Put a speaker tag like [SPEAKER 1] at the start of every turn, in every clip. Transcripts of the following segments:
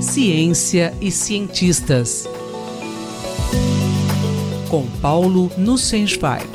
[SPEAKER 1] Ciência e cientistas. Com Paulo Nussensweig.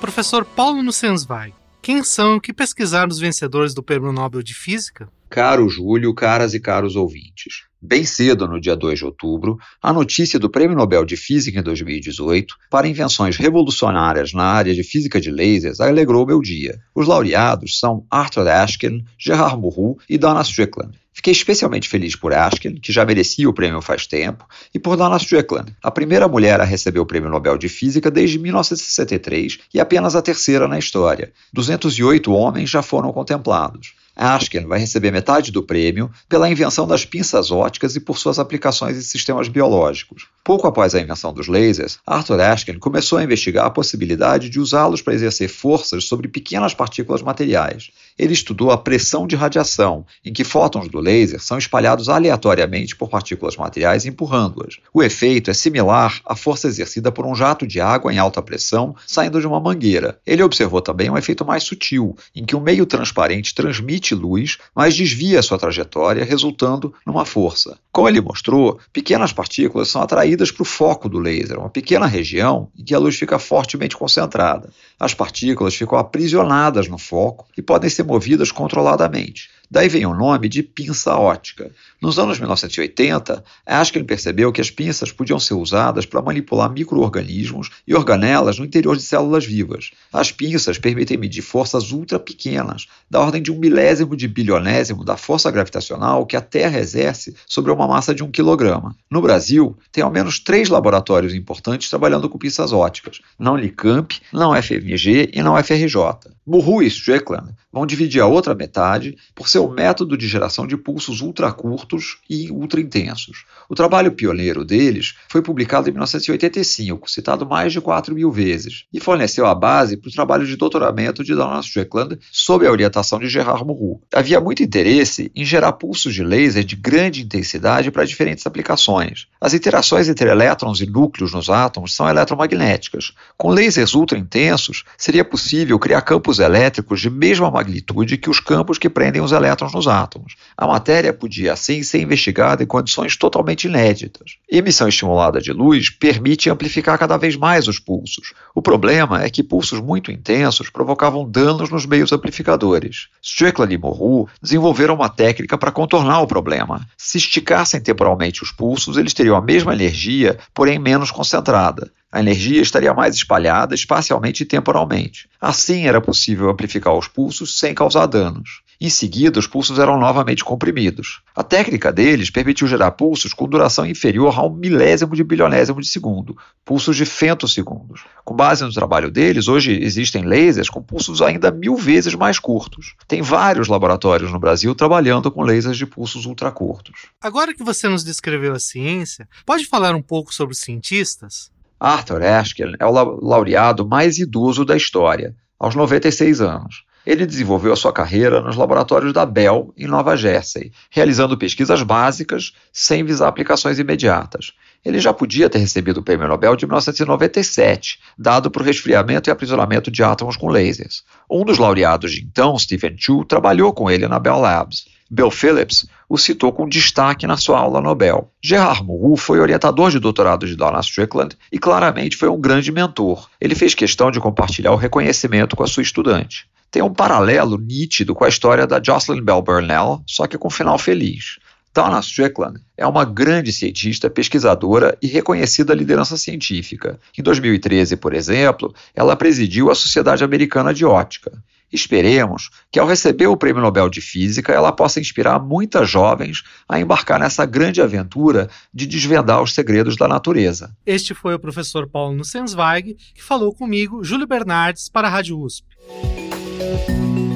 [SPEAKER 2] Professor Paulo Nussensweig, quem são que pesquisaram os vencedores do Prêmio Nobel de Física?
[SPEAKER 3] Caro Júlio, caras e caros ouvintes. Bem cedo, no dia 2 de outubro, a notícia do Prêmio Nobel de Física em 2018 para invenções revolucionárias na área de física de lasers alegrou meu dia. Os laureados são Arthur Ashkin, Gerard Mourou e Donna Strickland. Fiquei especialmente feliz por Ashkin, que já merecia o prêmio faz tempo, e por Donna Strickland, a primeira mulher a receber o Prêmio Nobel de Física desde 1963 e apenas a terceira na história. 208 homens já foram contemplados. Ashken vai receber metade do prêmio pela invenção das pinças óticas e por suas aplicações em sistemas biológicos. Pouco após a invenção dos lasers, Arthur Ashken começou a investigar a possibilidade de usá-los para exercer forças sobre pequenas partículas materiais. Ele estudou a pressão de radiação, em que fótons do laser são espalhados aleatoriamente por partículas materiais empurrando-as. O efeito é similar à força exercida por um jato de água em alta pressão saindo de uma mangueira. Ele observou também um efeito mais sutil, em que um meio transparente transmite luz, mas desvia sua trajetória, resultando numa força. Como ele mostrou, pequenas partículas são atraídas para o foco do laser, uma pequena região em que a luz fica fortemente concentrada. As partículas ficam aprisionadas no foco e podem ser movidas controladamente. Daí vem o nome de pinça ótica. Nos anos 1980, Ashkin percebeu que as pinças podiam ser usadas para manipular micro-organismos e organelas no interior de células vivas. As pinças permitem medir forças ultra pequenas, da ordem de um milésimo de bilionésimo da força gravitacional que a Terra exerce sobre uma massa de um quilograma. No Brasil, tem ao menos três laboratórios importantes trabalhando com pinças óticas: não Unicamp, não FMG e não FRJ. Burru e Strickland vão dividir a outra metade por seu método de geração de pulsos ultracurtos e ultraintensos. O trabalho pioneiro deles foi publicado em 1985, citado mais de 4 mil vezes, e forneceu a base para o trabalho de doutoramento de Donald Strickland sob a orientação de Gerard Mourou. Havia muito interesse em gerar pulsos de laser de grande intensidade para diferentes aplicações. As interações entre elétrons e núcleos nos átomos são eletromagnéticas. Com lasers ultraintensos, seria possível criar campos campos elétricos de mesma magnitude que os campos que prendem os elétrons nos átomos. A matéria podia, assim, ser investigada em condições totalmente inéditas. Emissão estimulada de luz permite amplificar cada vez mais os pulsos. O problema é que pulsos muito intensos provocavam danos nos meios amplificadores. Strickland e Moreau desenvolveram uma técnica para contornar o problema. Se esticassem temporalmente os pulsos, eles teriam a mesma energia, porém menos concentrada. A energia estaria mais espalhada espacialmente e temporalmente. Assim, era possível amplificar os pulsos sem causar danos. Em seguida, os pulsos eram novamente comprimidos. A técnica deles permitiu gerar pulsos com duração inferior a um milésimo de bilionésimo de segundo, pulsos de femtosegundos. Com base no trabalho deles, hoje existem lasers com pulsos ainda mil vezes mais curtos. Tem vários laboratórios no Brasil trabalhando com lasers de pulsos ultracurtos.
[SPEAKER 2] Agora que você nos descreveu a ciência, pode falar um pouco sobre os cientistas?
[SPEAKER 3] Arthur Ashkin é o laureado mais idoso da história, aos 96 anos. Ele desenvolveu a sua carreira nos laboratórios da Bell, em Nova Jersey, realizando pesquisas básicas sem visar aplicações imediatas. Ele já podia ter recebido o Prêmio Nobel de 1997, dado o resfriamento e aprisionamento de átomos com lasers. Um dos laureados de então, Stephen Chu, trabalhou com ele na Bell Labs. Bill Phillips o citou com destaque na sua aula Nobel. Gerard Mourou foi orientador de doutorado de Donna Strickland e claramente foi um grande mentor. Ele fez questão de compartilhar o reconhecimento com a sua estudante. Tem um paralelo nítido com a história da Jocelyn Bell Burnell, só que com um final feliz. Donna Strickland é uma grande cientista, pesquisadora e reconhecida liderança científica. Em 2013, por exemplo, ela presidiu a Sociedade Americana de Ótica. Esperemos que, ao receber o Prêmio Nobel de Física, ela possa inspirar muitas jovens a embarcar nessa grande aventura de desvendar os segredos da natureza.
[SPEAKER 2] Este foi o professor Paulo Nussensweig, que falou comigo, Júlio Bernardes, para a Rádio USP.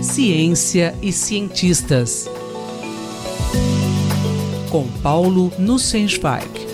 [SPEAKER 1] Ciência e cientistas. Com Paulo Nussensweig.